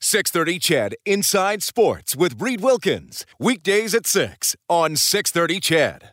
630 CHED Inside Sports with Reed Wilkins. Weekdays at 6 on 630 CHED.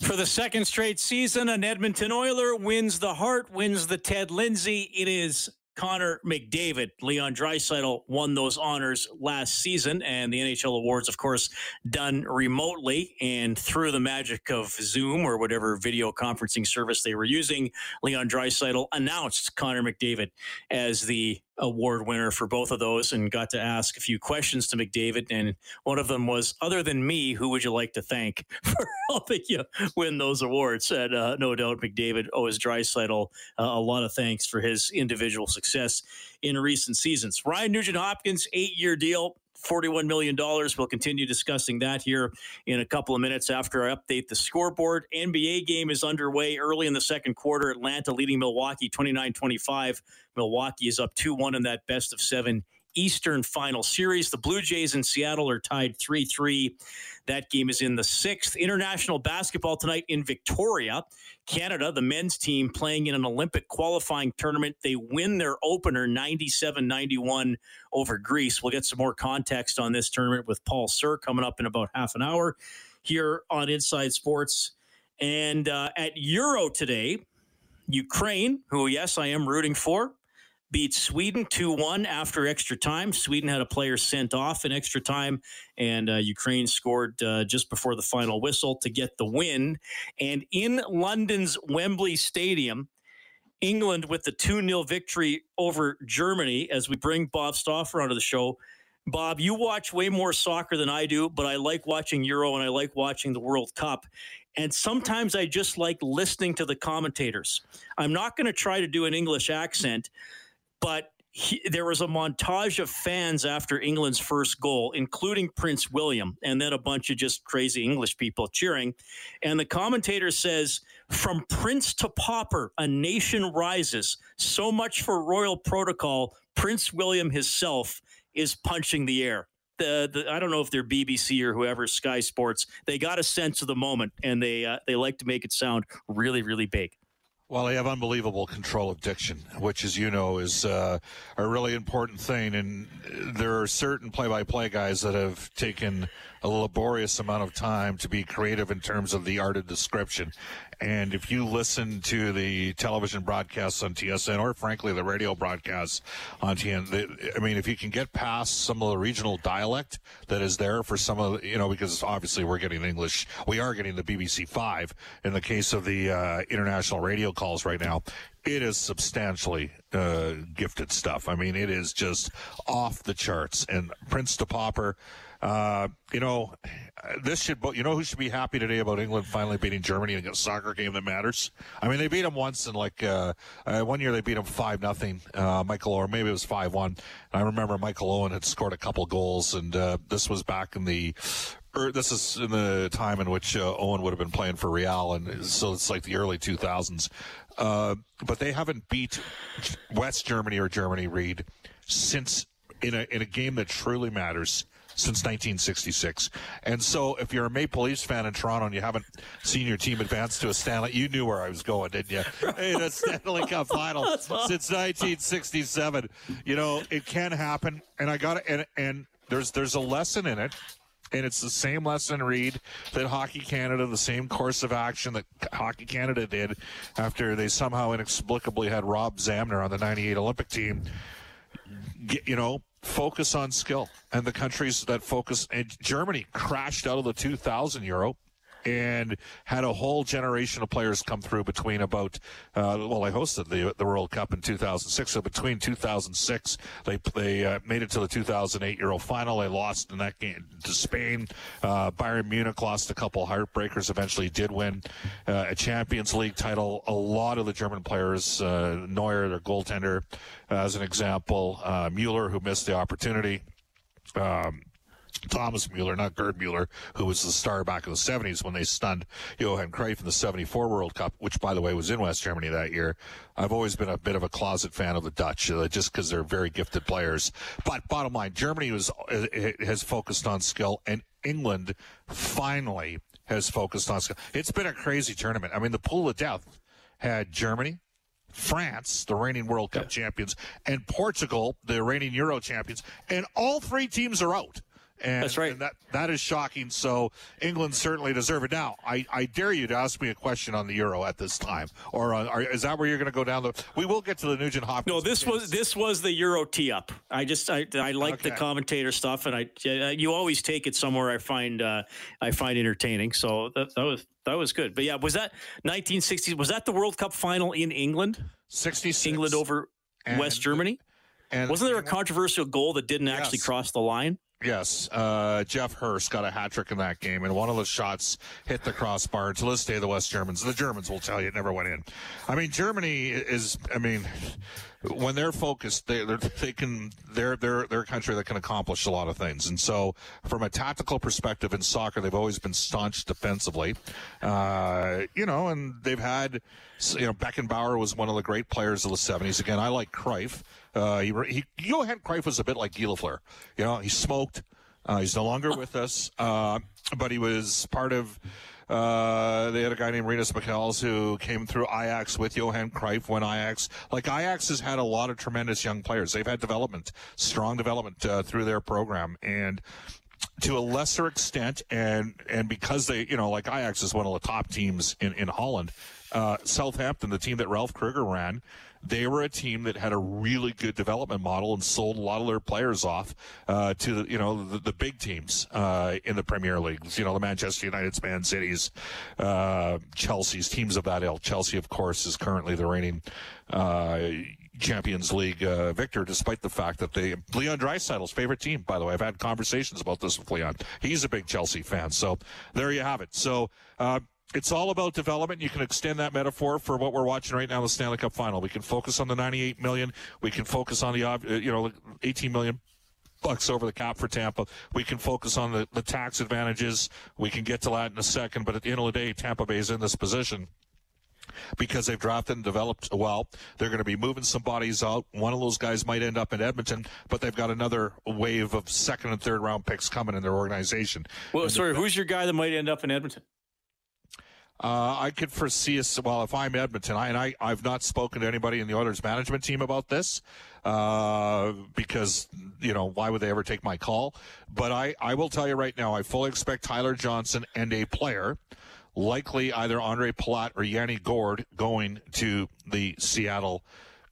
For the second straight season, an Edmonton Oiler wins the Hart, wins the Ted Lindsay. It is Connor McDavid. Leon Draisaitl won those honors last season, and the NHL awards, of course, done remotely and through the magic of Zoom or whatever video conferencing service they were using. Leon Draisaitl announced Connor McDavid as the award winner for both of those and got to ask a few questions to McDavid. And one of them was, other than me, who would you like to thank for helping you win those awards? And uh, no doubt McDavid owes Draisaitl uh, a lot of thanks for his individual success in recent seasons. Ryan Nugent Hopkins, eight year deal. $41 million. We'll continue discussing that here in a couple of minutes after I update the scoreboard. NBA game is underway early in the second quarter. Atlanta leading Milwaukee 29 25. Milwaukee is up 2 1 in that best of seven Eastern Final Series. The Blue Jays in Seattle are tied 3 3. That game is in the sixth. International basketball tonight in Victoria. Canada, the men's team, playing in an Olympic qualifying tournament. They win their opener 97 91 over Greece. We'll get some more context on this tournament with Paul Sir coming up in about half an hour here on Inside Sports. And uh, at Euro today, Ukraine, who, yes, I am rooting for, beat Sweden 2 1 after extra time. Sweden had a player sent off in extra time, and uh, Ukraine scored uh, just before the final whistle to get the win. And in London's Wembley Stadium, England with the 2 0 victory over Germany as we bring Bob Stauffer onto the show. Bob, you watch way more soccer than I do, but I like watching Euro and I like watching the World Cup. And sometimes I just like listening to the commentators. I'm not going to try to do an English accent, but he, there was a montage of fans after England's first goal, including Prince William, and then a bunch of just crazy English people cheering. And the commentator says, From Prince to Pauper, a nation rises. So much for royal protocol. Prince William himself is punching the air. The, the, I don't know if they're BBC or whoever Sky Sports. They got a sense of the moment, and they uh, they like to make it sound really really big. Well, they have unbelievable control of diction, which, as you know, is uh, a really important thing. And there are certain play-by-play guys that have taken a laborious amount of time to be creative in terms of the art of description. And if you listen to the television broadcasts on TSN, or frankly the radio broadcasts on TSN, I mean, if you can get past some of the regional dialect that is there for some of, you know, because obviously we're getting English, we are getting the BBC Five in the case of the uh, international radio calls right now. It is substantially uh, gifted stuff. I mean, it is just off the charts. And Prince to Pauper uh, you know, this should, you know, who should be happy today about England finally beating Germany in a soccer game that matters? I mean, they beat them once in like, uh, uh, one year they beat them 5 nothing. Uh, Michael, or maybe it was 5 1. I remember Michael Owen had scored a couple goals, and uh, this was back in the er, this is in the time in which uh, Owen would have been playing for Real, and so it's like the early 2000s. Uh, but they haven't beat West Germany or Germany, Reed, since in a in a game that truly matters since 1966. And so, if you're a Maple Leafs fan in Toronto and you haven't seen your team advance to a Stanley, you knew where I was going, didn't you? Hey, the Stanley Cup final since 1967. You know, it can happen, and I got it. And, and there's there's a lesson in it. And it's the same lesson, Reed, that Hockey Canada, the same course of action that Hockey Canada did after they somehow inexplicably had Rob Zamuner on the 98 Olympic team. You know, focus on skill. And the countries that focus, and Germany crashed out of the 2000 Euro and had a whole generation of players come through between about uh, well, I hosted the the World Cup in 2006, so between 2006 they they uh, made it to the 2008 Euro final. They lost in that game to Spain. Uh, Bayern Munich lost a couple heartbreakers. Eventually, did win uh, a Champions League title. A lot of the German players, uh, Neuer, their goaltender, as an example, uh, Mueller, who missed the opportunity. Um, Thomas Mueller, not Gerd Mueller, who was the star back in the 70s when they stunned Johan Cruyff in the 74 World Cup, which, by the way, was in West Germany that year. I've always been a bit of a closet fan of the Dutch, uh, just because they're very gifted players. But bottom line, Germany was, uh, has focused on skill, and England finally has focused on skill. It's been a crazy tournament. I mean, the pool of death had Germany, France, the reigning World Cup yeah. champions, and Portugal, the reigning Euro champions, and all three teams are out. And, That's right. And that that is shocking. So England certainly deserve it. Now, I, I dare you to ask me a question on the Euro at this time, or uh, are, is that where you're going to go down the? We will get to the Nugent Hopkins. No, this was this was the Euro tee up. I just I I like okay. the commentator stuff, and I you always take it somewhere I find uh, I find entertaining. So that, that was that was good. But yeah, was that 1960s? Was that the World Cup final in England? 66. England over and, West Germany. And wasn't there a controversial goal that didn't yes. actually cross the line? Yes, uh, Geoff Hurst got a hat trick in that game, and one of the shots hit the crossbar. To this day, the West Germans, the Germans will tell you, it never went in. I mean, Germany is, I mean, when they're focused, they they can they're they're they're a country that can accomplish a lot of things. And so, from a tactical perspective in soccer, they've always been staunch defensively. Uh, you know, and they've had, you know, Beckenbauer was one of the great players of the '70s. Again, I like Cruyff. Uh, he, he, Johan Cruyff was a bit like Guy Lafleur. You know, he smoked. Uh, he's no longer with us, uh, but he was part of. Uh, they had a guy named Rinus Michels who came through Ajax with Johan Cruyff when Ajax, like Ajax has had a lot of tremendous young players. They've had development, strong development uh, through their program. And to a lesser extent, and, and because they, you know, like Ajax is one of the top teams in, in Holland, uh, Southampton, the team that Ralph Krueger ran, they were a team that had a really good development model and sold a lot of their players off uh, to the, you know the, the big teams uh, in the Premier Leagues. You know the Manchester United's, Man City's, uh, Chelsea's teams of that ilk. Chelsea, of course, is currently the reigning. Uh, Champions League uh, victor, despite the fact that they Leon Draisaitl's favorite team. By the way, I've had conversations about this with Leon. He's a big Chelsea fan, so there you have it. So uh, it's all about development. You can extend that metaphor for what we're watching right now, the Stanley Cup Final. We can focus on the 98 million. We can focus on the, uh, you know, 18 million bucks over the cap for Tampa. We can focus on the, the tax advantages. We can get to that in a second. But at the end of the day, Tampa Bay is in this position because they've drafted and developed well. They're going to be moving some bodies out. One of those guys might end up in Edmonton, but they've got another wave of second and third round picks coming in their organization. Well, and sorry, the, who's your guy that might end up in Edmonton? Uh, I could foresee. Well, if I'm Edmonton, I, and I, I've not spoken to anybody in the Oilers management team about this uh, because you know why would they ever take my call? But I, I will tell you right now, I fully expect Tyler Johnson and a player, likely either Andre Palat or Yanni Gourde, going to the Seattle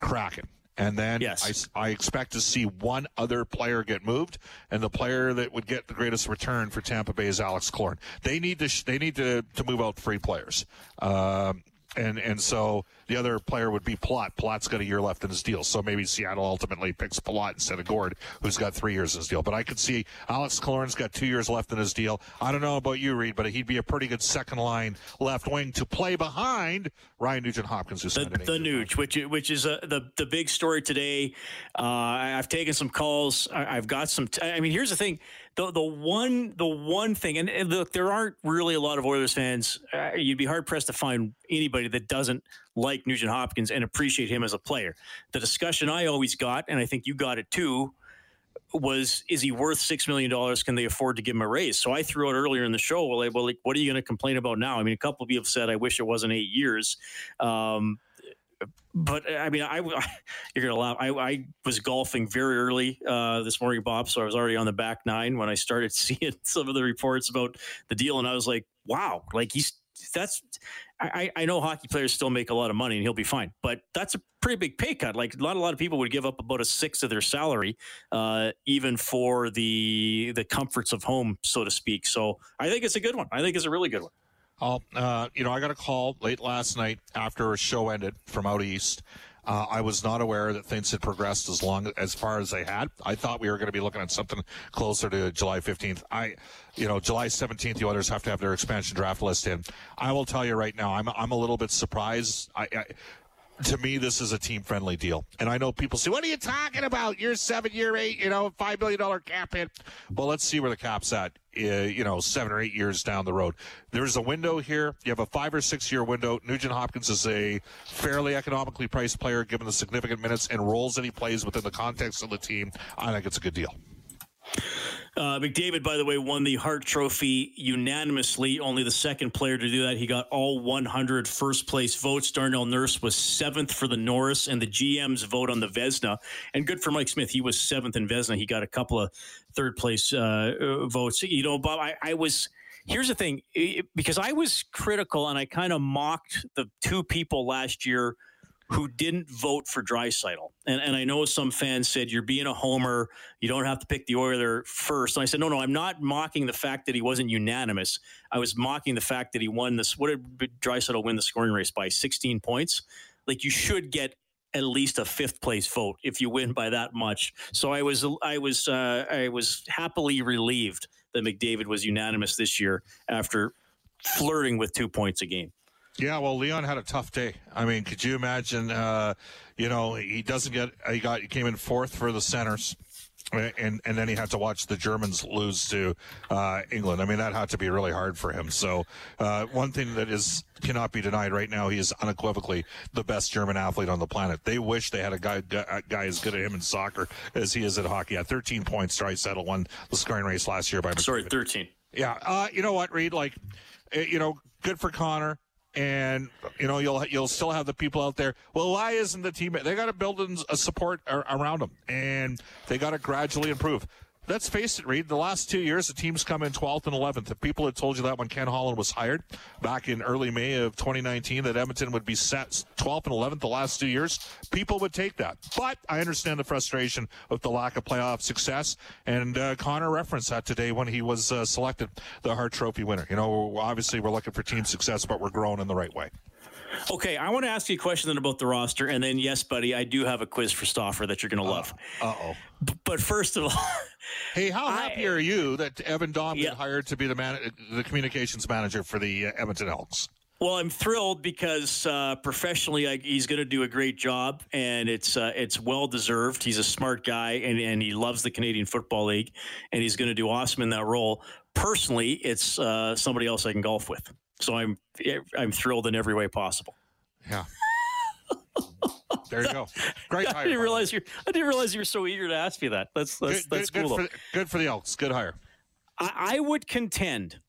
Kraken. And then yes. I, I expect to see one other player get moved, and the player that would get the greatest return for Tampa Bay is Alex Killorn. They need to they need to, to move out free players, um, and and so the other player would be Plot. Plot's got a year left in his deal, so maybe Seattle ultimately picks Plot instead of Gourde, who's got three years in his deal. But I could see Alex Killorn's got two years left in his deal. I don't know about you, Reed, but he'd be a pretty good second line left wing to play behind Ryan Nugent Hopkins, who's the, the Nuge, which which is a, the the big story today. Uh, I've taken some calls. I, have got some. T- I mean, here's the thing the the one the one thing, and, and look, there aren't really a lot of Oilers fans. Uh, you'd be hard pressed to find anybody that doesn't like Nugent Hopkins and appreciate him as a player. The discussion I always got, and I think you got it too, was is he worth six million dollars? Can they afford to give him a raise? So I threw out earlier in the show, well, like, well, like, what are you going to complain about now? I mean, a couple of people said, I wish it wasn't eight years. Um, but I mean, I you're gonna laugh. I, I was golfing very early uh, this morning, Bob. So I was already on the back nine when I started seeing some of the reports about the deal, and I was like, wow, like he's that's I, I know hockey players still make a lot of money and he'll be fine, but that's a pretty big pay cut. Like a lot, a lot of people would give up about a sixth of their salary, uh, even for the the comforts of home, so to speak. So I think it's a good one. I think it's a really good one. Oh, uh, you know, I got a call late last night after a show ended from out east. Uh, I was not aware that things had progressed as long as far as they had. I thought we were going to be looking at something closer to July 15th. I, you know, July 17th, the Oilers have to have their expansion draft list in. I will tell you right now, I'm I'm a little bit surprised. I, I to me, this is a team friendly deal. And I know people say, what are you talking about? Year seven, year eight, you know, $5 billion cap hit. Well, let's see where the cap's at, uh, you know, seven or eight years down the road. There's a window here. You have a five or six year window. Nugent Hopkins is a fairly economically priced player given the significant minutes and roles that he plays within the context of the team. I think it's a good deal. Uh, McDavid, by the way, won the Hart Trophy unanimously. Only the second player to do that. He got all 100 first place votes. Darnell Nurse was seventh for the Norris, and the GM's vote on the Vezina. And good for Mike Smith. He was seventh in Vezina. He got a couple of third place uh, uh votes. You know, Bob, I, I was. Here's the thing, because I was critical and I kind of mocked the two people last year who didn't vote for Draisaitl. And, and I know some fans said, you're being a homer. You don't have to pick the Oiler first. And I said, no, no, I'm not mocking the fact that he wasn't unanimous. I was mocking the fact that he won this. What did Draisaitl win the scoring race by? 16 points? Like you should get at least a fifth place vote if you win by that much. So I was, I was, uh, I was happily relieved that McDavid was unanimous this year after flirting with two points a game. Yeah, well, Leon had a tough day. I mean, could you imagine? Uh, you know, he doesn't get. He got. He came in fourth for the centers, and and then he had to watch the Germans lose to uh, England. I mean, that had to be really hard for him. So, uh, one thing that is cannot be denied right now, he is unequivocally the best German athlete on the planet. They wish they had a guy a guy as good at him in soccer as he is at hockey. At 13 points, Draisaitl won the scoring race last year by. Sorry, 13. Yeah, uh, you know what, Reed? Like, eh, you know, good for Connor and you know you'll you'll still have the people out there. Well, why isn't the team? They got to build a support around them, and they got to gradually improve let's face it, Reed, the last two years, the team's come in 12th and 11th. If people had told you that when Ken Holland was hired back in early May of 2019, that Edmonton would be set 12th and 11th the last two years, people would take that. But I understand the frustration of the lack of playoff success. And uh, Connor referenced that today when he was uh, selected the Hart Trophy winner. You know, obviously we're looking for team success, but we're growing in the right way. Okay, I want to ask you a question then about the roster, and then yes, buddy, I do have a quiz for Stauffer that you're going to love. Uh oh. But first of all, hey, how happy I, are you that Evan Dom yeah. got hired to be the man, the communications manager for the uh, Edmonton Elks? Well, I'm thrilled because uh, professionally, I, he's going to do a great job, and it's uh, it's well deserved. He's a smart guy, and, and he loves the Canadian Football League, and he's going to do awesome in that role. Personally, it's uh, somebody else I can golf with. So I'm I'm thrilled in every way possible. Yeah. there you go. Great hire. I didn't realize you. I didn't realize you were so eager to ask me that. That's that's, good, that's good, cool. Good for, good for the Elks. Good hire. I, I would contend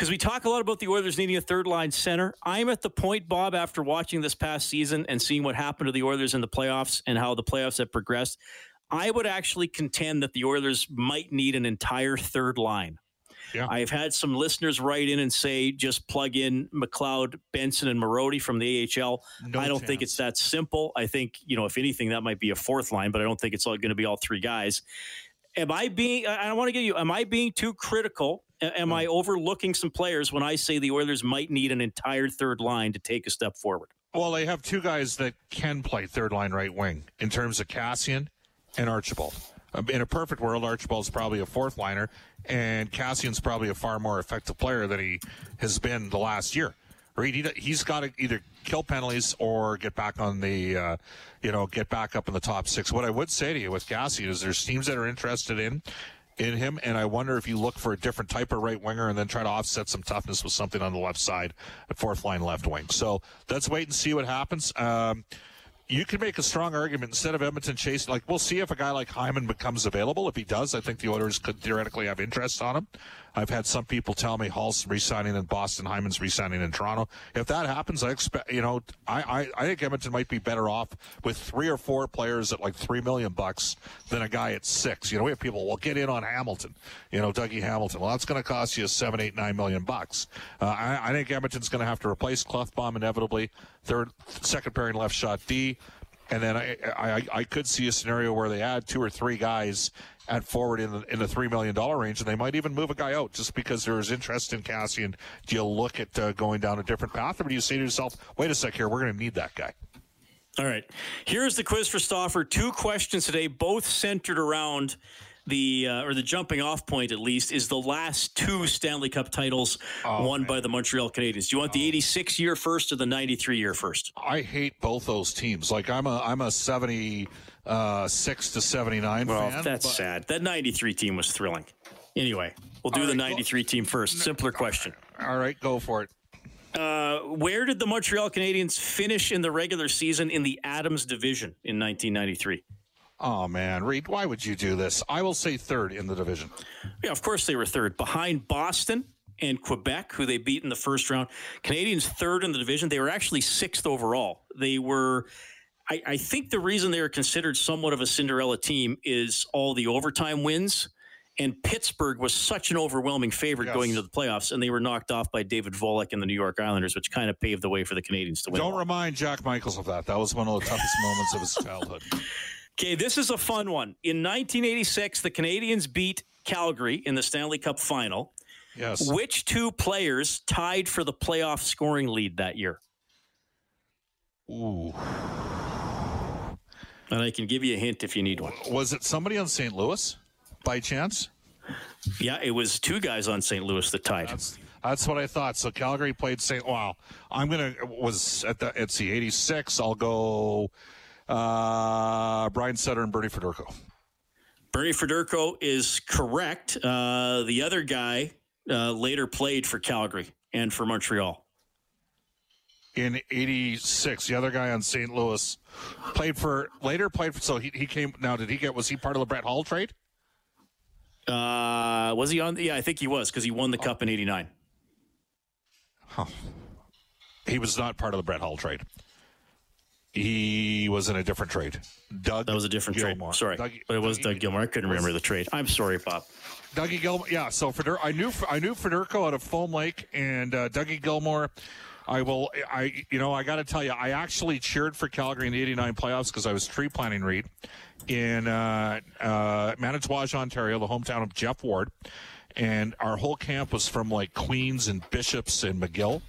because we talk a lot about the Oilers needing a third line center. I'm at the point, Bob, after watching this past season and seeing what happened to the Oilers in the playoffs and how the playoffs have progressed. I would actually contend that the Oilers might need an entire third line. Yeah. I've had some listeners write in and say just plug in McLeod, Benson, and Marody from the AHL. No I don't chance. think it's that simple. I think, you know, if anything, that might be a fourth line, but I don't think it's going to be all three guys. Am I being, I don't want to get you, am I being too critical? Am no. I overlooking some players when I say the Oilers might need an entire third line to take a step forward? Well, they have two guys that can play third line right wing in terms of Kassian and Archibald. Um, in a perfect world, Archibald's probably a fourth liner, and Kassian's probably a far more effective player than he has been the last year. Reed, he, has got to either kill penalties or get back on the, uh, you know, get back up in the top six. What I would say to you with Kassian is there's teams that are interested in in him, and I wonder if you look for a different type of right winger and then try to offset some toughness with something on the left side, a fourth line left wing. So let's wait and see what happens. Um, you can make a strong argument instead of Edmonton chasing. Like we'll see if a guy like Hyman becomes available. If he does, I think the Oilers could theoretically have interest on him. I've had some people tell me Hall's resigning in Boston, Hyman's resigning in Toronto. If that happens, I expect you know I, I, I think Edmonton might be better off with three or four players at like three million bucks than a guy at six. You know, we have people well get in on Hamilton. You know, Dougie Hamilton. Well, that's going to cost you seven, eight, nine million bucks. Uh, I, I think Edmonton's going to have to replace Klefbom inevitably. Third, second pairing left shot D And then I, I I could see a scenario where they add two or three guys at forward in the in the three million dollar range, and they might even move a guy out just because there is interest in Kassian. Do you look at uh, going down a different path, or do you say to yourself, "Wait a sec here, we're going to need that guy"? All right. Here's the quiz for Stauffer. Two questions today, both centered around the uh, or the jumping off point at least is the last two Stanley Cup titles oh, won man. by the Montreal Canadiens. Do you want the 86 year first or the 93 year first? I hate both those teams. Like I'm a I'm a 76 uh, to 79 well, fan. that's sad. That 93 team was thrilling. Anyway, we'll do right, the 93 team first. Simpler question. All right, go for it. Uh, where did the Montreal Canadiens finish in the regular season in the Adams division in 1993? Oh man, Reed, why would you do this? I will say third in the division. Yeah, of course they were third, behind Boston and Quebec, who they beat in the first round. Canadiens third in the division. They were actually sixth overall. They were. I, I think the reason they were considered somewhat of a Cinderella team is all the overtime wins and Pittsburgh was such an overwhelming favorite yes. going into the playoffs, and they were knocked off by David Volek and the New York Islanders, which kind of paved the way for the Canadiens to win. Don't remind Jack Michaels of that. That was one of the toughest moments of his childhood. Okay, this is a fun one. In 1986, the Canadiens beat Calgary in the Stanley Cup final. Yes. Which two players tied for the playoff scoring lead that year? Ooh. And I can give you a hint if you need one. Was it somebody on St. Louis? by chance? Yeah, it was two guys on St. Louis that tied. That's, that's what I thought. So Calgary played St. Wow. I'm gonna was at the it's the 86. I'll go uh, Brian Sutter and Bernie Federko. Bernie Federko is correct. Uh, the other guy uh, later played for Calgary and for Montreal. In '86, the other guy on St. Louis played for later played for. So he, he came. Now, did he get? Was he part of the Brett Hull trade? Uh, was he on? Yeah, I think he was because he won the oh. cup in '89. Huh. He was not part of the Brett Hull trade. He was in a different trade. Doug. That was a different Gilmour. trade. Sorry, Doug, but it was Dougie, Doug Gilmour. I couldn't remember the trade. I'm sorry, Bob. Dougie Gilmour. Yeah. So Feder- I knew I knew Federko out of Foam Lake and uh, Dougie Gilmour. I will. I you know I got to tell you, I actually cheered for Calgary in the '89 playoffs because I was tree planting Reed, in uh, uh, Manitouwadge, Ontario, the hometown of Jeff Ward. And our whole camp was from like Queens and Bishops and McGill.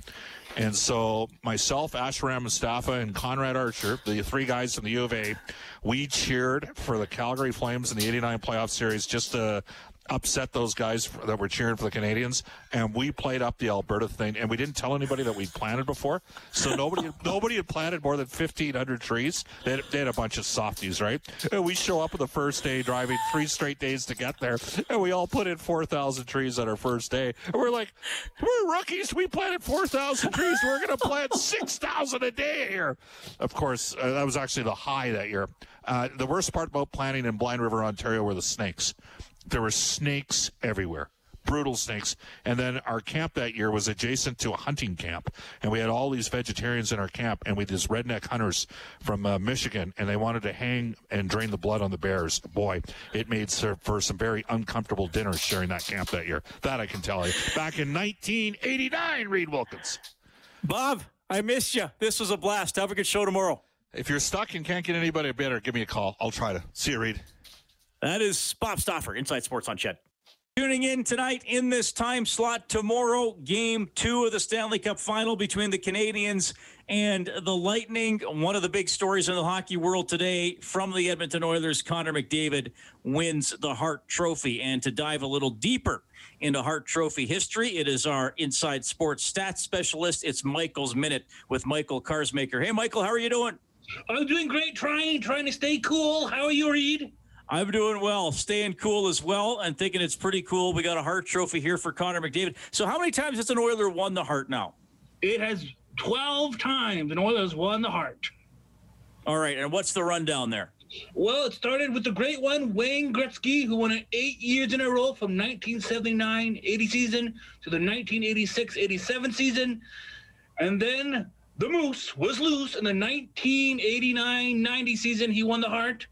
And so myself, Ashram Mustafa, and Conrad Archer, the three guys from the U of A, we cheered for the Calgary Flames in the 89 playoff series just to upset those guys that were cheering for the Canadiens, and we played up the Alberta thing, and we didn't tell anybody that we'd planted before. So nobody, nobody had planted more than fifteen hundred trees. They had, they had, a bunch of softies, right? And we show up on the first day, driving three straight days to get there, and we all put in four thousand trees on our first day. And we're like, we're rookies. We planted four thousand trees. We're going to plant six thousand a day here. Of course, uh, that was actually the high that year. Uh, the worst part about planting in Blind River, Ontario, were the snakes there were snakes everywhere brutal snakes. And then our camp that year was adjacent to a hunting camp, and we had all these vegetarians in our camp, and we had these redneck hunters from uh, Michigan, and they wanted to hang and drain the blood on the bears. Boy, it made for some very uncomfortable dinners sharing that camp that year. That I can tell you. Back in 1989, Reed Wilkins. Bob, I missed you. This was a blast. Have a good show tomorrow. If you're stuck and can't get anybody better, give me a call. I'll try to. See you, Reed. That is Bob Stauffer, Inside Sports on CHED. Tuning in tonight in this time slot tomorrow, game two of the Stanley Cup final between the Canadiens and the Lightning. One of the big stories in the hockey world today from the Edmonton Oilers, Connor McDavid wins the Hart Trophy. And to dive a little deeper into Hart Trophy history, it is our Inside Sports stats specialist. It's Michael's Minute with Michael Karsmaker. Hey, Michael, how are you doing? I'm doing great, trying, trying to stay cool. How are you, Reed? I'm doing well, staying cool as well, and thinking it's pretty cool. We got a Hart Trophy here for Connor McDavid. So, how many times has an Oiler won the Hart now? It has 12 times an Oilers won the Hart. All right, and what's the rundown there? Well, it started with the great one, Wayne Gretzky, who won it eight years in a row from 1979 80 season to the 1986 87 season. And then the Moose was loose in the 1989 90 season. He won the Hart.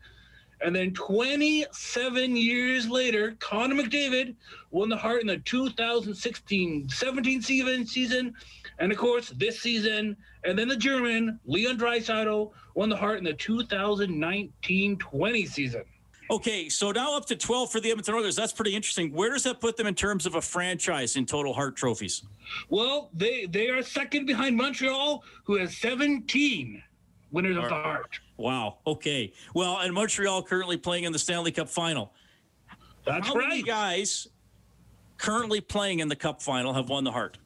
And then 27 years later, Connor McDavid won the Hart in the 2016-17 season. And of course, this season, and then the German, Leon Draisaitl, won the Hart in the 2019-20 season. Okay, so now up to 12 for the Edmonton Oilers. That's pretty interesting. Where does that put them in terms of a franchise in total Hart trophies? Well, they they are second behind Montreal, who has 17 winners of the Hart. Wow. Okay. Well, and Montreal currently playing in the Stanley Cup final. That's How right. many guys currently playing in the Cup final have won the Hart?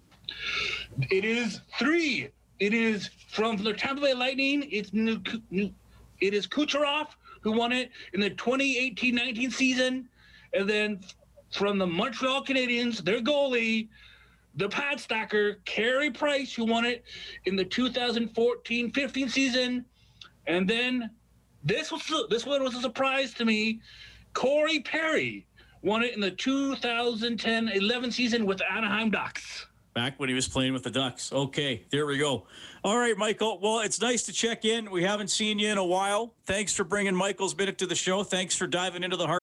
It is three. It is from the Tampa Bay Lightning. It's new. It is Kucherov who won it in the 2018-19 season, and then from the Montreal Canadiens, their goalie, the pad stacker Carey Price, who won it in the 2014-15 season, and then this was this one was a surprise to me. Corey Perry won it in the 2010-11 season with Anaheim Ducks. Back when he was playing with the Ducks. Okay, there we go. All right, Michael. Well, it's nice to check in. We haven't seen you in a while. Thanks for bringing Michael's minute to the show. Thanks for diving into the Hart.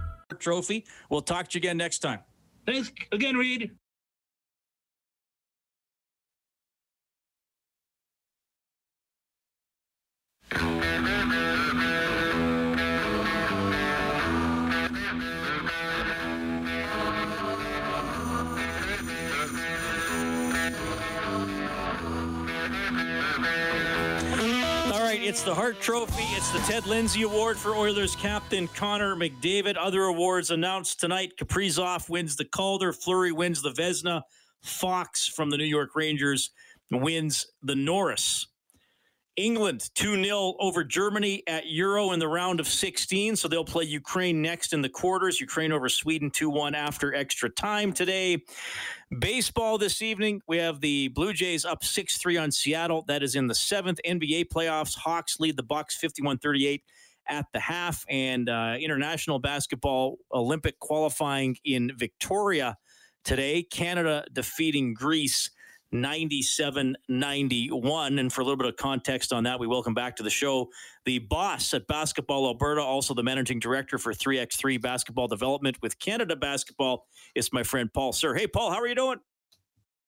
Trophy. We'll talk to you again next time. Thanks again, Reed. It's the Hart Trophy. It's the Ted Lindsay Award for Oilers captain Connor McDavid. Other awards announced tonight. Kaprizov wins the Calder. Fleury wins the Vezina. Fox from the New York Rangers wins the Norris. England 2 0 over Germany at Euro in the round of 16. So they'll play Ukraine next in the quarters. Ukraine over Sweden 2 1 after extra time today. Baseball this evening, we have the Blue Jays up 6 3 on Seattle. That is in the seventh NBA playoffs. Hawks lead the Bucks 51 38 at the half. And uh, international basketball Olympic qualifying in Victoria today. Canada defeating Greece 97 91. And for a little bit of context on that, we welcome back to the show the boss at Basketball Alberta, also the managing director for 3x3 Basketball Development with Canada Basketball. It's my friend Paul Sir. Hey, Paul, how are you doing?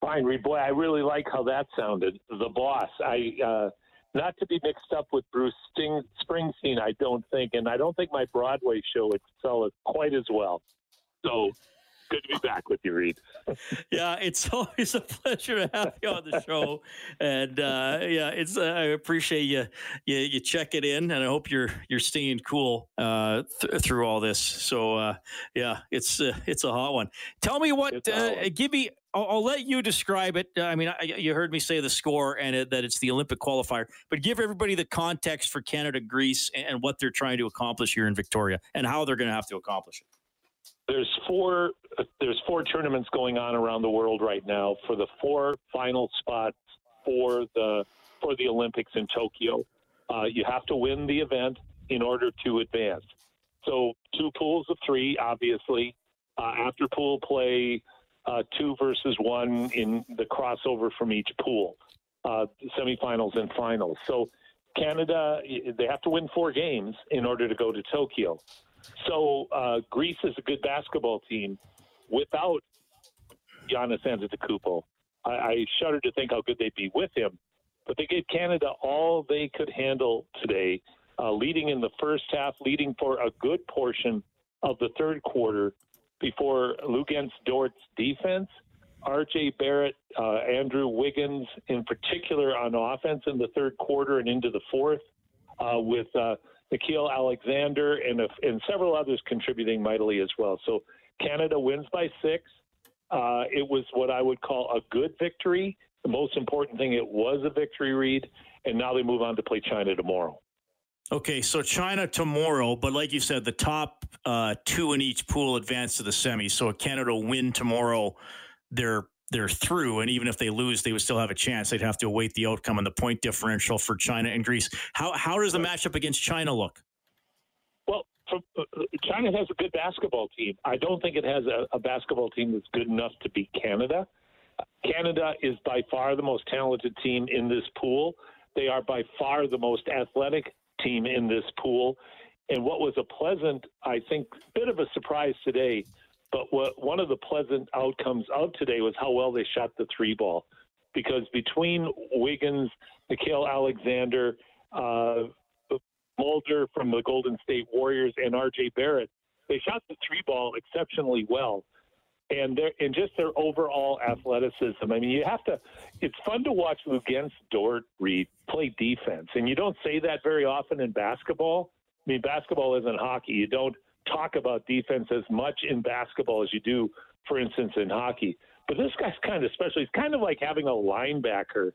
Fine, Reed. Boy, I really like how that sounded. The boss. I. Uh, not to be mixed up with Bruce Sting, Springsteen, I don't think, and I don't think my Broadway show would sell it quite as well. So good to be back with you, Reed. yeah, it's always a pleasure to have you on the show, and uh, yeah, it's uh, I appreciate you, you you checking in, and I hope you're you're staying cool uh, th- through all this. So uh, yeah, it's uh, it's a hot one. Tell me what, uh, give me. I'll, I'll, let you describe it. I mean, I, you heard me say the score and it, that it's the Olympic qualifier, but give everybody the context for Canada, Greece, and what they're trying to accomplish here in Victoria, and how they're going to have to accomplish it there's four there's four tournaments going on around the world right now for the four final spots for the for the Olympics in Tokyo. Uh, you have to win the event in order to advance. So two pools of three, obviously. Uh, after pool play, uh, two versus one in the crossover from each pool, uh, semifinals and finals. So Canada, they have to win four games in order to go to Tokyo. So uh, Greece is a good basketball team without Giannis Antetokounmpo. I, I shudder to think how good they'd be with him, but they gave Canada all they could handle today, uh, leading in the first half, leading for a good portion of the third quarter before Luguentz Dort's defense, R.J. Barrett, uh, Andrew Wiggins in particular on offense in the third quarter and into the fourth, uh, with Nickeil Alexander and, a, and several others contributing mightily as well. So Canada wins by six. Uh, it was what I would call a good victory. The most important thing, it was a victory, Reed, and now they move on to play China tomorrow. Okay, so China tomorrow, but like you said, the top uh, two in each pool advance to the semi. So Canada win tomorrow, they're they're through, and even if they lose, they would still have a chance. They'd have to await the outcome and the point differential for China and Greece. How how does the matchup against China look? Well, uh, China has a good basketball team. I don't think it has a, a basketball team that's good enough to beat Canada. Canada is by far the most talented team in this pool. They are by far the most athletic team in this pool. And what was a pleasant, I think, bit of a surprise today, but what one of the pleasant outcomes of today was how well they shot the three ball. Because between Wiggins, Nickeil Alexander, uh, Mulder from the Golden State Warriors, and RJ Barrett, they shot the three ball exceptionally well and their and just their overall athleticism. I mean, you have to. It's fun to watch Luguentz Dort Reed play defense, and you don't say that very often in basketball. I mean, basketball isn't hockey. You don't talk about defense as much in basketball as you do, for instance, in hockey. But this guy's kind of special. He's kind of like having a linebacker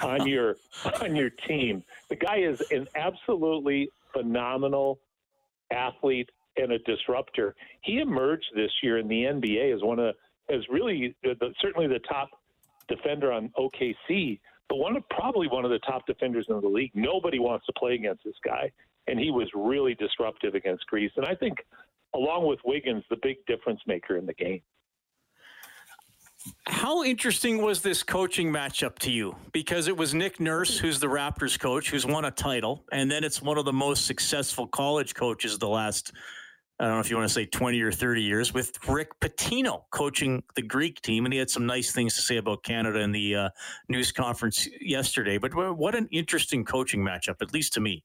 on your on your team. The guy is an absolutely phenomenal athlete and a disruptor. He emerged this year in the NBA as one of as really the, the, certainly the top defender on OKC, but one of probably one of the top defenders in the league. Nobody wants to play against this guy, and he was really disruptive against Greece. And I think, along with Wiggins, the big difference maker in the game. How interesting was this coaching matchup to you? Because it was Nick Nurse, who's the Raptors coach, who's won a title, and then it's one of the most successful college coaches the last I don't know if you want to say 20 or 30 years, with Rick Pitino coaching the Greek team. And he had some nice things to say about Canada in the uh, news conference yesterday. But what an interesting coaching matchup, at least to me.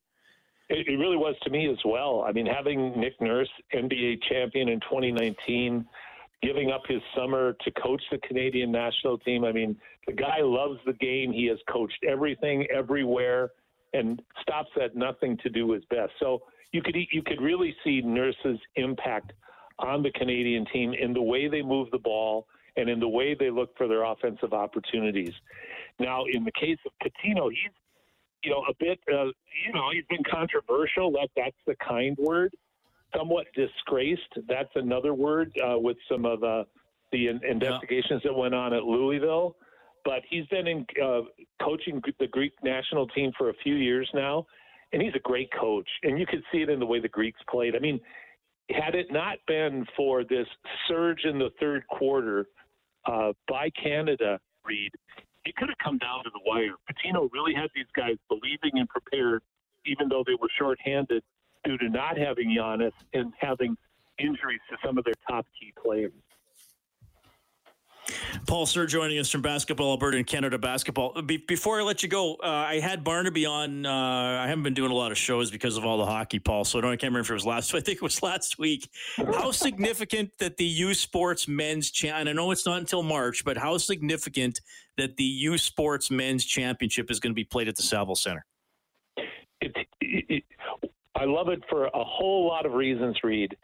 It, it really was to me as well. I mean, having Nick Nurse, NBA champion in 2019, giving up his summer to coach the Canadian national team. I mean, the guy loves the game. He has coached everything, everywhere, and stops at nothing to do his best. So, you could you could really see Nurse's impact on the Canadian team in the way they move the ball and in the way they look for their offensive opportunities. Now, in the case of Pitino, he's you know a bit uh, you know he's been controversial. That that's the kind word. Somewhat disgraced. That's another word uh, with some of the the investigations yeah. that went on at Louisville. But he's been in uh, coaching the Greek national team for a few years now, and he's a great coach. And you could see it in the way the Greeks played. I mean, had it not been for this surge in the third quarter uh, by Canada, Reed, it could have come down to the wire. Pitino really had these guys believing and prepared, even though they were shorthanded due to not having Giannis and having injuries to some of their top key players. Paul Sir joining us from Basketball Alberta and Canada Basketball. Be- before I let you go, uh, I had Barnaby on. Uh, I haven't been doing a lot of shows because of all the hockey, Paul. So I don't I can't remember if it was last. I think it was last week. How significant that the U Sports Men's Champ? I know it's not until March, but how significant that the U Sports Men's Championship is going to be played at the Saville Center? It, it, it, I love it for a whole lot of reasons, Reed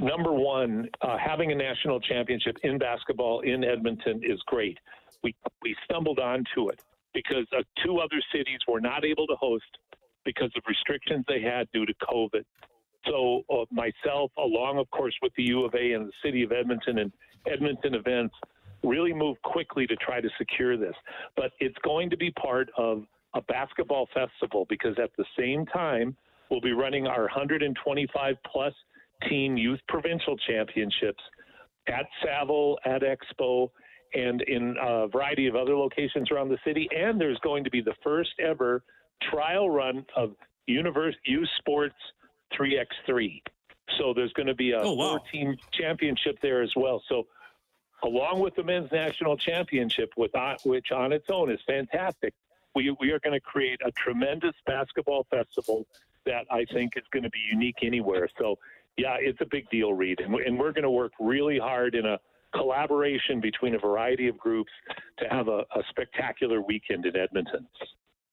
number one, uh, having a national championship in basketball in Edmonton is great. We we stumbled onto it because uh, two other cities were not able to host because of restrictions they had due to COVID. So uh, myself, along of course with the U of A and the city of Edmonton and Edmonton events, really moved quickly to try to secure this. But it's going to be part of a basketball festival because at the same time we'll be running our 125 plus team youth provincial championships at Saville, at Expo, and in a variety of other locations around the city. And there's going to be the first ever trial run of Universe Youth Sports 3x3. So there's going to be a oh, wow. four team championship there as well. So along with the men's national championship, with which on its own is fantastic, we, we are going to create a tremendous basketball festival that I think is going to be unique anywhere. So yeah, it's a big deal, Reed, and, we're going to work really hard in a collaboration between a variety of groups to have a, a spectacular weekend in Edmonton.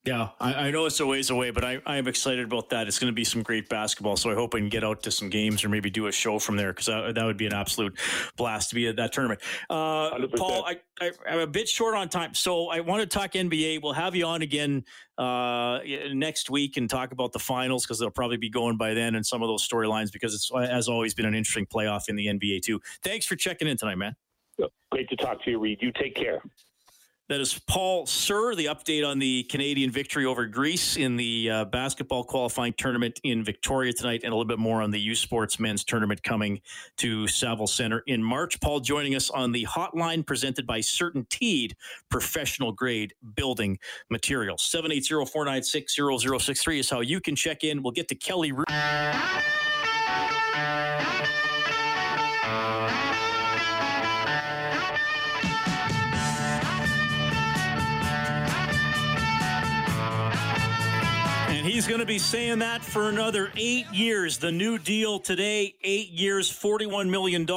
Yeah, I, I, know it's a ways away, but I, I am excited about that. It's going to be some great basketball, so I hope I can get out to some games or maybe do a show from there because that, that, would be an absolute blast to be at that tournament. Uh, Paul, I, I, am a bit short on time, so I want to talk NBA. We'll have you on again uh, next week and talk about the finals because they'll probably be going by then and some of those storylines because it's, as always, been an interesting playoff in the NBA, too. Thanks for checking in tonight, man. Great to talk to you, Reed. You take care. That is Paul Sir, the update on the Canadian victory over Greece in the uh, basketball qualifying tournament in Victoria tonight, and a little bit more on the U Sports men's tournament coming to Saville Center in March. Paul joining us on the hotline presented by CertainTeed Professional Grade Building Materials. 780 496 0063 is how you can check in. We'll get to Kelly. He's going to be saying that for another eight years. The new deal today, eight years, $41 million,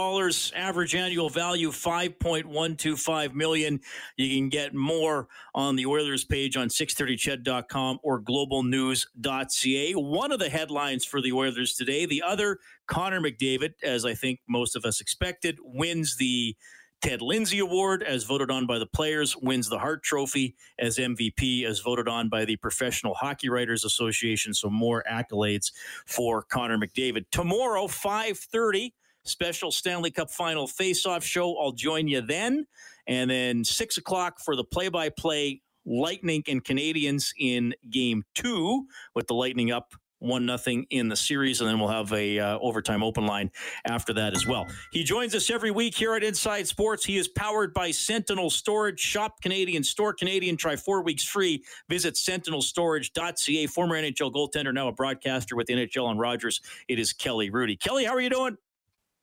average annual value, 5.125 million. You can get more on the Oilers page on 630ched.com or globalnews.ca. One of the headlines for the Oilers today, the other, Connor McDavid, as I think most of us expected, wins the Ted Lindsay Award, as voted on by the players, wins the Hart Trophy as MVP, as voted on by the Professional Hockey Writers Association. So more accolades for Connor McDavid. Tomorrow, 5.30, special Stanley Cup Final face-off show. I'll join you then. And then 6 o'clock for the play-by-play Lightning and Canadiens in Game 2 with the Lightning up one nothing in the series, and then we'll have a uh, overtime open line after that as well. He joins us every week here at Inside Sports. He is powered by Sentinel Storage. Shop Canadian, store Canadian. Try four weeks free. Visit sentinelstorage.ca. Former NHL goaltender, now a broadcaster with NHL on Rogers. It is Kelly Hrudey. Kelly, how are you doing?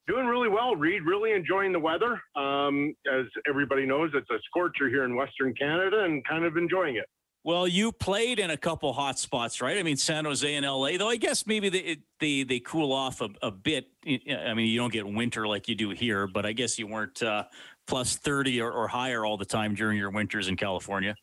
Doing really well, Reed. Really enjoying the weather. Um, as everybody knows, it's a scorcher here in Western Canada, and kind of enjoying it. Well, you played in a couple hot spots, right? I mean, San Jose and LA, though I guess maybe they they, they cool off a, a, bit. I mean, you don't get winter like you do here, but I guess you weren't uh, plus 30 or, or, higher all the time during your winters in California.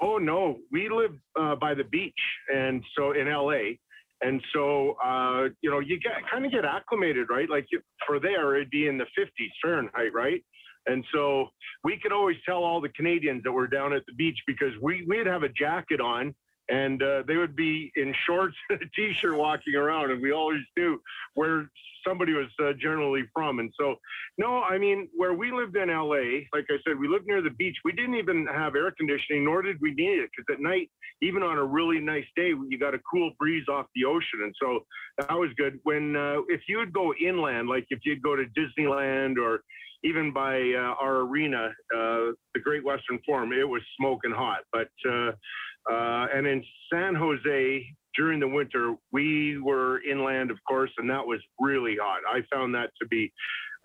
Oh, no. We live uh, by the beach, and so in LA. And so, uh, you know, you get kind of get acclimated, right? Like for there, it'd be in the 50s Fahrenheit, right? And so we could always tell all the Canadians that were down at the beach because we, we'd have a jacket on and uh, they would be in shorts and a t-shirt walking around and we always knew where somebody was uh, generally from. And so no i mean where we lived in la like i said we lived near the beach. We didn't even have air conditioning nor did we need it because at night even on a really nice day you got a cool breeze off the ocean. And so that was good. When uh, if you would go inland like if you'd go to disneyland or even by uh, our arena, uh, the Great Western Forum, it was smoking hot. But uh, uh, and in San Jose during the winter, we were inland, of course, and that was really hot. I found that to be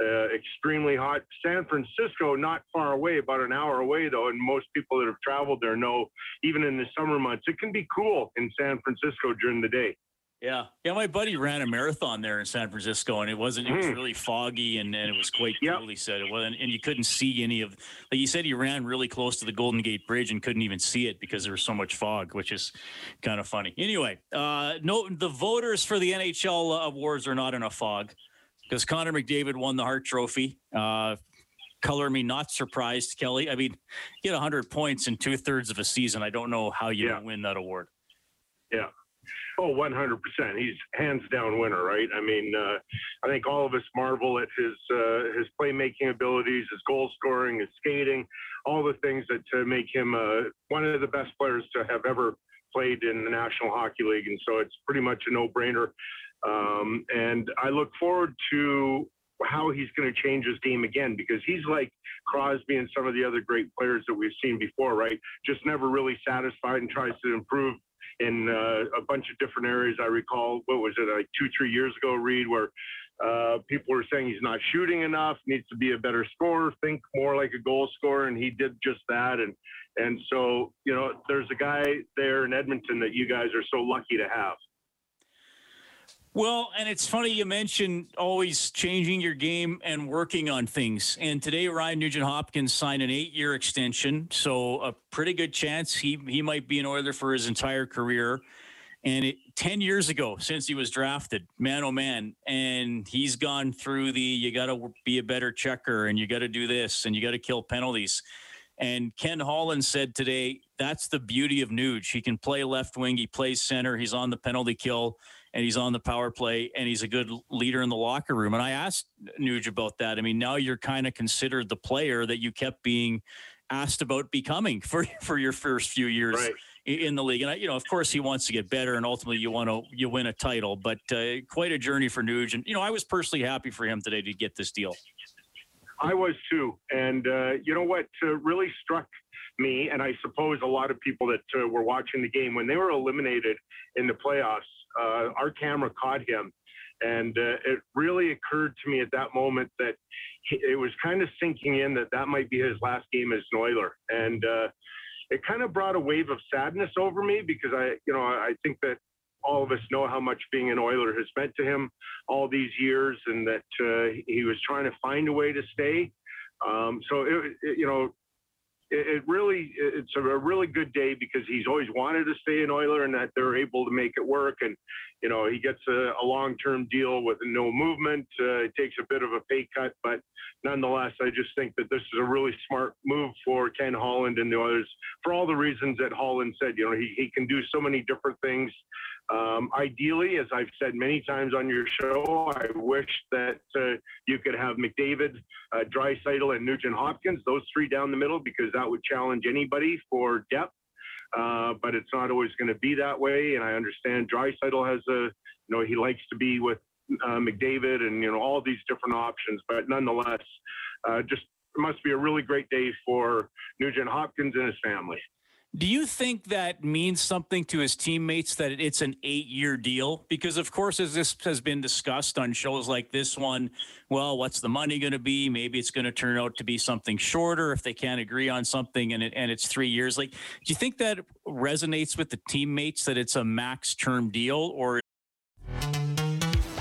uh, extremely hot. San Francisco, not far away, about an hour away, though, and most people that have traveled there know, even in the summer months, it can be cool in San Francisco during the day. Yeah, yeah. My buddy ran a marathon there in San Francisco, and it wasn't. It was hmm. really foggy, and, and it was quite yep. cool. He said it wasn't, and you couldn't see any of. Like he said, he ran really close to the Golden Gate Bridge and couldn't even see it because there was so much fog, which is kind of funny. Anyway, uh, no, the voters for the NHL awards are not in a fog because Connor McDavid won the Hart Trophy. Uh, color me not surprised, Kelly. I mean, get 100 points in two thirds of a season. I don't know how you yeah. win that award. Yeah. Oh, 100%. He's hands down winner, right? I mean, uh, I think all of us marvel at his uh, his playmaking abilities, his goal scoring, his skating, all the things that to make him uh, one of the best players to have ever played in the National Hockey League. And so it's pretty much a no brainer. Um, and I look forward to how he's going to change his game again because he's like Crosby and some of the other great players that we've seen before, right? Just never really satisfied and tries to improve in uh, a bunch of different areas. I recall, what was it, like two, three years ago, Reed, where uh, people were saying he's not shooting enough, needs to be a better scorer, think more like a goal scorer, and he did just that. And and so, you know, there's a guy there in Edmonton that you guys are so lucky to have. Well, and it's funny you mentioned always changing your game and working on things. And today, Ryan Nugent Hopkins signed an eight-year extension, so a pretty good chance he he might be an Oiler for his entire career. And it, ten years ago, since he was drafted, man oh man, and he's gone through the you got to be a better checker, and you got to do this, and you got to kill penalties. And Ken Holland said today that's the beauty of Nuge. He can play left wing, he plays center, he's on the penalty kill and he's on the power play and he's a good leader in the locker room. And I asked Nuge about that. I mean, now you're kind of considered the player that you kept being asked about becoming for for your first few years Right. in the league. And I, you know, of course, he wants to get better, and ultimately, you want to you win a title. But uh, quite a journey for Nuge, and you know, I was personally happy for him today to get this deal. I was too. And uh, you know what uh, really struck me, and I suppose a lot of people that uh, were watching the game, when they were eliminated in the playoffs, uh, our camera caught him. And uh, it really occurred to me at that moment that he, it was kind of sinking in that that might be his last game as an Oiler. And uh, it kind of brought a wave of sadness over me because I, you know, I think that all of us know how much being an Oiler has meant to him all these years, and that uh, he was trying to find a way to stay. Um, so it, it, you know, it, really it's a really good day because he's always wanted to stay an Oiler, and that they're able to make it work. And you know, he gets a, a long-term deal with no movement. Uh, it takes a bit of a pay cut, but nonetheless, I just think that this is a really smart move for Ken Holland and the others for all the reasons that Holland said. You know, he, he can do so many different things. Um, ideally, as I've said many times on your show, I wish that uh, you could have McDavid, uh, and Nugent Hopkins, those three down the middle, because that would challenge anybody for depth. Uh, but it's not always going to be that way. And I understand Draisaitl has a, you know, he likes to be with uh, McDavid and, you know, all these different options. But nonetheless, uh, just must be a really great day for Nugent Hopkins and his family. Do you think that means something to his teammates that it's an eight year deal? Because, of course, as this has been discussed on shows like this one, well, what's the money going to be? Maybe it's going to turn out to be something shorter if they can't agree on something and, it, and it's three years. Like, do you think that resonates with the teammates that it's a max term deal or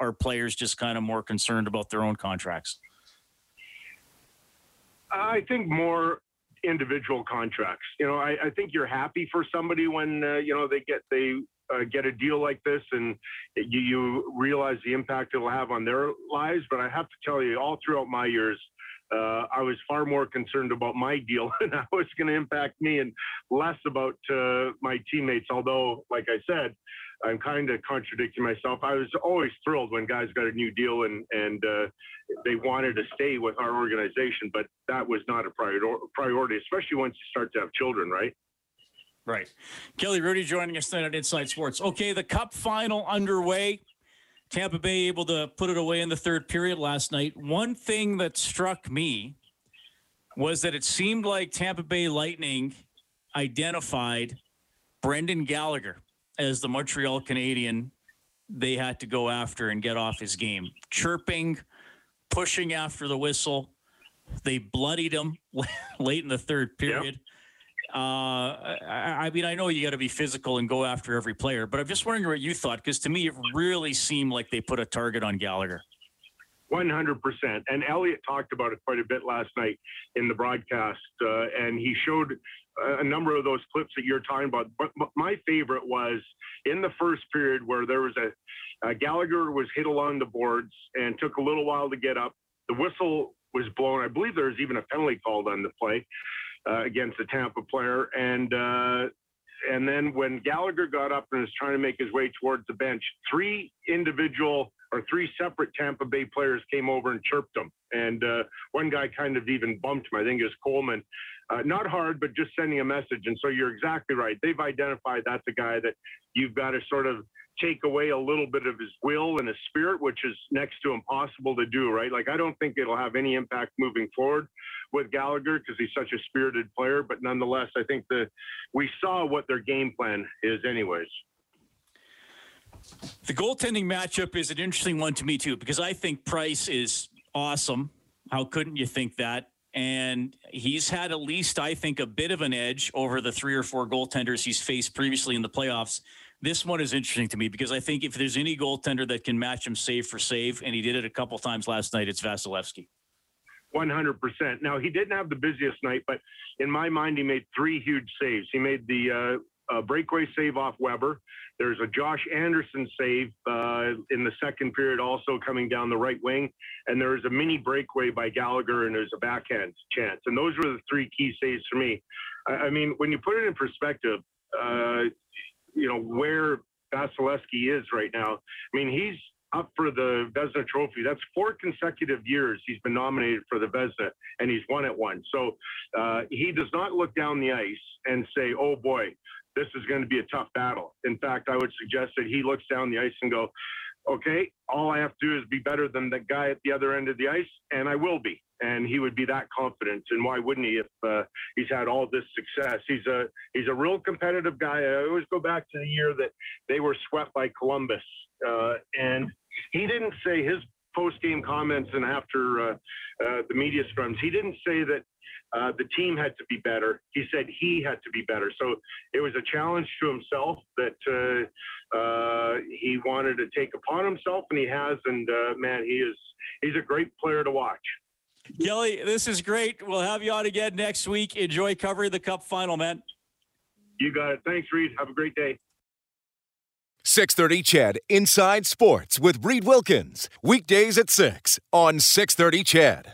Are players just kind of more concerned about their own contracts? I think more individual contracts. You know, I, I think you're happy for somebody when uh, you know they get they uh, get a deal like this, and you, you realize the impact it'll have on their lives. But I have to tell you, all throughout my years, uh, I was far more concerned about my deal and how it's going to impact me, and less about uh, my teammates. Although, like I said. I'm kind of contradicting myself. I was always thrilled when guys got a new deal and and uh, they wanted to stay with our organization, but that was not a prior- priority, especially once you start to have children, right? Right. Kelly Hrudey joining us tonight on Inside Sports. Okay, the Cup final underway. Tampa Bay able to put it away in the third period last night. One thing that struck me was that it seemed like Tampa Bay Lightning identified Brendan Gallagher as the Montreal Canadien they had to go after and get off his game. Chirping, pushing after the whistle. They bloodied him late in the third period. Uh, I, I mean, I know you got to be physical and go after every player, but I'm just wondering what you thought because to me, it really seemed like they put a target on Gallagher. 100%. And Elliot talked about it quite a bit last night in the broadcast, uh, and he showed a number of those clips that you're talking about. But my favorite was in the first period where there was a uh, Gallagher was hit along the boards and took a little while to get up. The whistle was blown. I believe there was even a penalty called on the play uh, against the Tampa player, and uh, and then when Gallagher got up and was trying to make his way towards the bench, three individual or three separate Tampa Bay players came over and chirped him. And uh, one guy kind of even bumped him. I think it was Coleman. Uh, not hard, but just sending a message. And so you're exactly right. They've identified that's a guy that you've got to sort of take away a little bit of his will and his spirit, which is next to impossible to do, right? Like, I don't think it'll have any impact moving forward with Gallagher because he's such a spirited player. But nonetheless, I think that we saw what their game plan is, anyways. The goaltending matchup is an interesting one to me, too, because I think Price is awesome. How couldn't you think that? And he's had at least, I think, a bit of an edge over the three or four goaltenders he's faced previously in the playoffs This one is interesting to me because I think if there's any goaltender that can match him save for save, and he did it a couple times last night, it's Vasilevskiy. 100%. Now, he didn't have the busiest night, but in my mind, he made three huge saves. He made the uh, uh, breakaway save off Weber. There's a Josh Anderson save uh, in the second period, also coming down the right wing. And there was a mini breakaway by Gallagher, and there's a backhand chance. And those were the three key saves for me. I, I mean, when you put it in perspective, uh, you know, where Vasilevskiy is right now, I mean, he's up for the Vezina Trophy. That's four consecutive years he's been nominated for the Vezina, and he's won it one. So uh, he does not look down the ice and say, "Oh boy, this is going to be a tough battle." In fact, I would suggest that he looks down the ice and go, "Okay, all I have to do is be better than the guy at the other end of the ice, and I will be." And he would be that confident, and why wouldn't he if uh, he's had all this success? He's a he's a real competitive guy. I always go back to the year that they were swept by Columbus, uh, and he didn't say his post game comments and after uh, uh, the media scrums, he didn't say that uh, the team had to be better. He said he had to be better. So it was a challenge to himself that uh, uh, he wanted to take upon himself, and he has. And uh, man, he is he's a great player to watch. Kelly, this is great. We'll have you on again next week. Enjoy covering the Cup final, man. You got it. Thanks, Reed. Have a great day. 630 CHED Inside Sports with Reed Wilkins. Weekdays at 6 on 630 CHED.